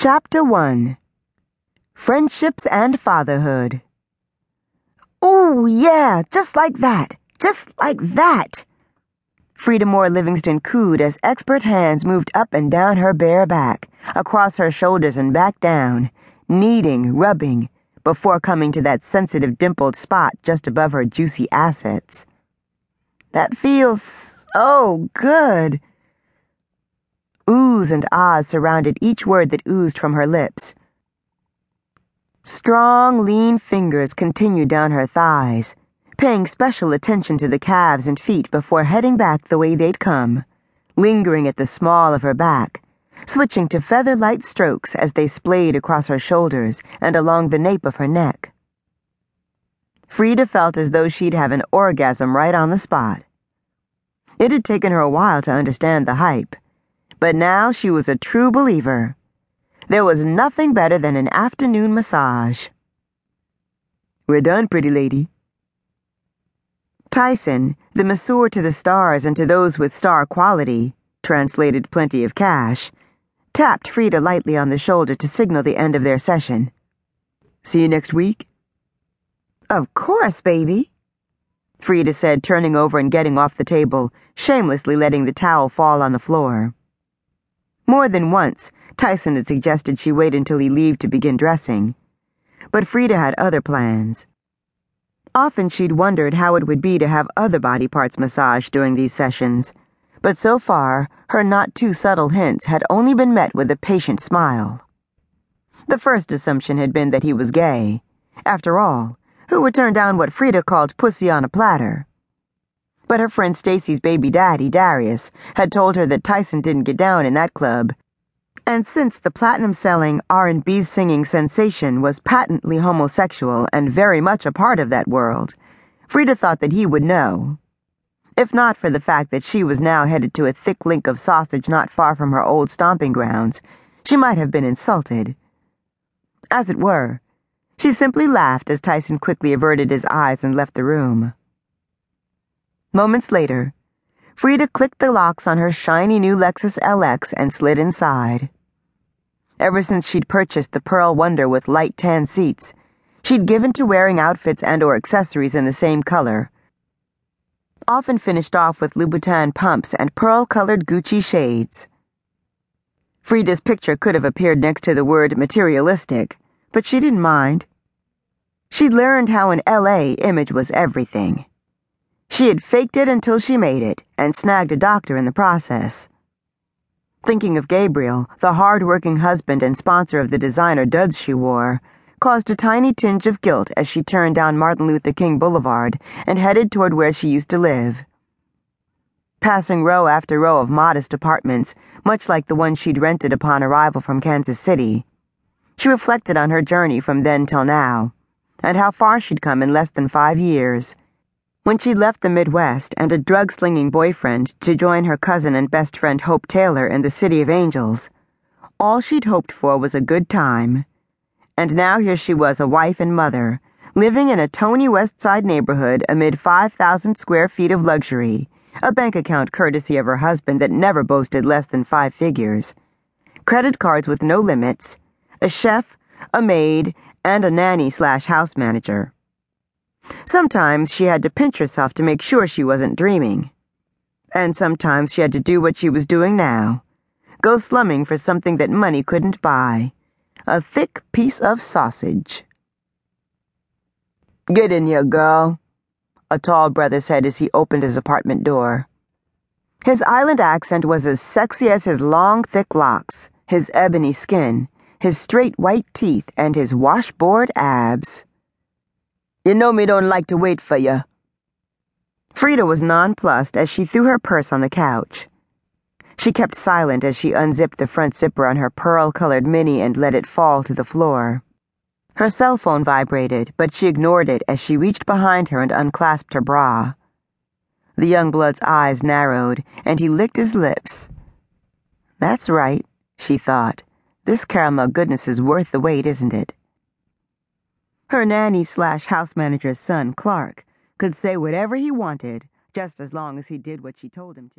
Chapter 1 Friendships and Fatherhood. Oh, yeah, just like that. Just like that. Frieda Moore Livingston cooed as expert hands moved up and down her bare back, across her shoulders and back down, kneading, rubbing, before coming to that sensitive dimpled spot just above her juicy assets. That feels so good. Oohs and ahs surrounded each word that oozed from her lips. Strong, lean fingers continued down her thighs, paying special attention to the calves and feet before heading back the way they'd come, lingering at the small of her back, switching to feather light strokes as they splayed across her shoulders and along the nape of her neck. Frieda felt as though she'd have an orgasm right on the spot. It had taken her a while to understand the hype but now she was a true believer. There was nothing better than an afternoon massage. We're done, pretty lady. Tyson, the masseur to the stars and to those with star quality, translated plenty of cash, tapped Frieda lightly on the shoulder to signal the end of their session. See you next week? Of course, baby. Frieda said, turning over and getting off the table, shamelessly letting the towel fall on the floor. More than once, Tyson had suggested she wait until he leave to begin dressing. But Frieda had other plans. Often she'd wondered how it would be to have other body parts massaged during these sessions, but so far, her not too subtle hints had only been met with a patient smile. The first assumption had been that he was gay. After all, who would turn down what Frieda called pussy on a platter? But her friend Stacy's baby daddy, Darius, had told her that Tyson didn't get down in that club. And since the platinum-selling R&B singing sensation was patently homosexual and very much a part of that world, Frieda thought that he would know. If not for the fact that she was now headed to a thick link of sausage not far from her old stomping grounds, she might have been insulted. As it were, she simply laughed as Tyson quickly averted his eyes and left the room. Moments later, Frieda clicked the locks on her shiny new Lexus LX and slid inside. Ever since she'd purchased the Pearl Wonder with light tan seats, she'd given to wearing outfits and or accessories in the same color, often finished off with Louboutin pumps and pearl-colored Gucci shades. Frieda's picture could have appeared next to the word materialistic, but she didn't mind. She'd learned how in LA image was everything. She had faked it until she made it and snagged a doctor in the process. Thinking of Gabriel, the hard-working husband and sponsor of the designer duds she wore, caused a tiny tinge of guilt as she turned down Martin Luther King Boulevard and headed toward where she used to live. Passing row after row of modest apartments, much like the one she'd rented upon arrival from Kansas City, she reflected on her journey from then till now, and how far she'd come in less than five years. When she left the Midwest and a drug slinging boyfriend to join her cousin and best friend Hope Taylor in the City of Angels, all she'd hoped for was a good time. And now here she was, a wife and mother, living in a Tony West Side neighborhood amid 5,000 square feet of luxury, a bank account courtesy of her husband that never boasted less than five figures, credit cards with no limits, a chef, a maid, and a nanny slash house manager. Sometimes she had to pinch herself to make sure she wasn't dreaming. And sometimes she had to do what she was doing now go slumming for something that money couldn't buy a thick piece of sausage. Get in here, girl, a tall brother said as he opened his apartment door. His island accent was as sexy as his long, thick locks, his ebony skin, his straight white teeth, and his washboard abs. You know me don't like to wait for you. Frieda was nonplussed as she threw her purse on the couch. She kept silent as she unzipped the front zipper on her pearl colored mini and let it fall to the floor. Her cell phone vibrated, but she ignored it as she reached behind her and unclasped her bra. The young blood's eyes narrowed, and he licked his lips. That's right, she thought. This caramel goodness is worth the wait, isn't it? Her nanny slash house manager's son, Clark, could say whatever he wanted, just as long as he did what she told him to.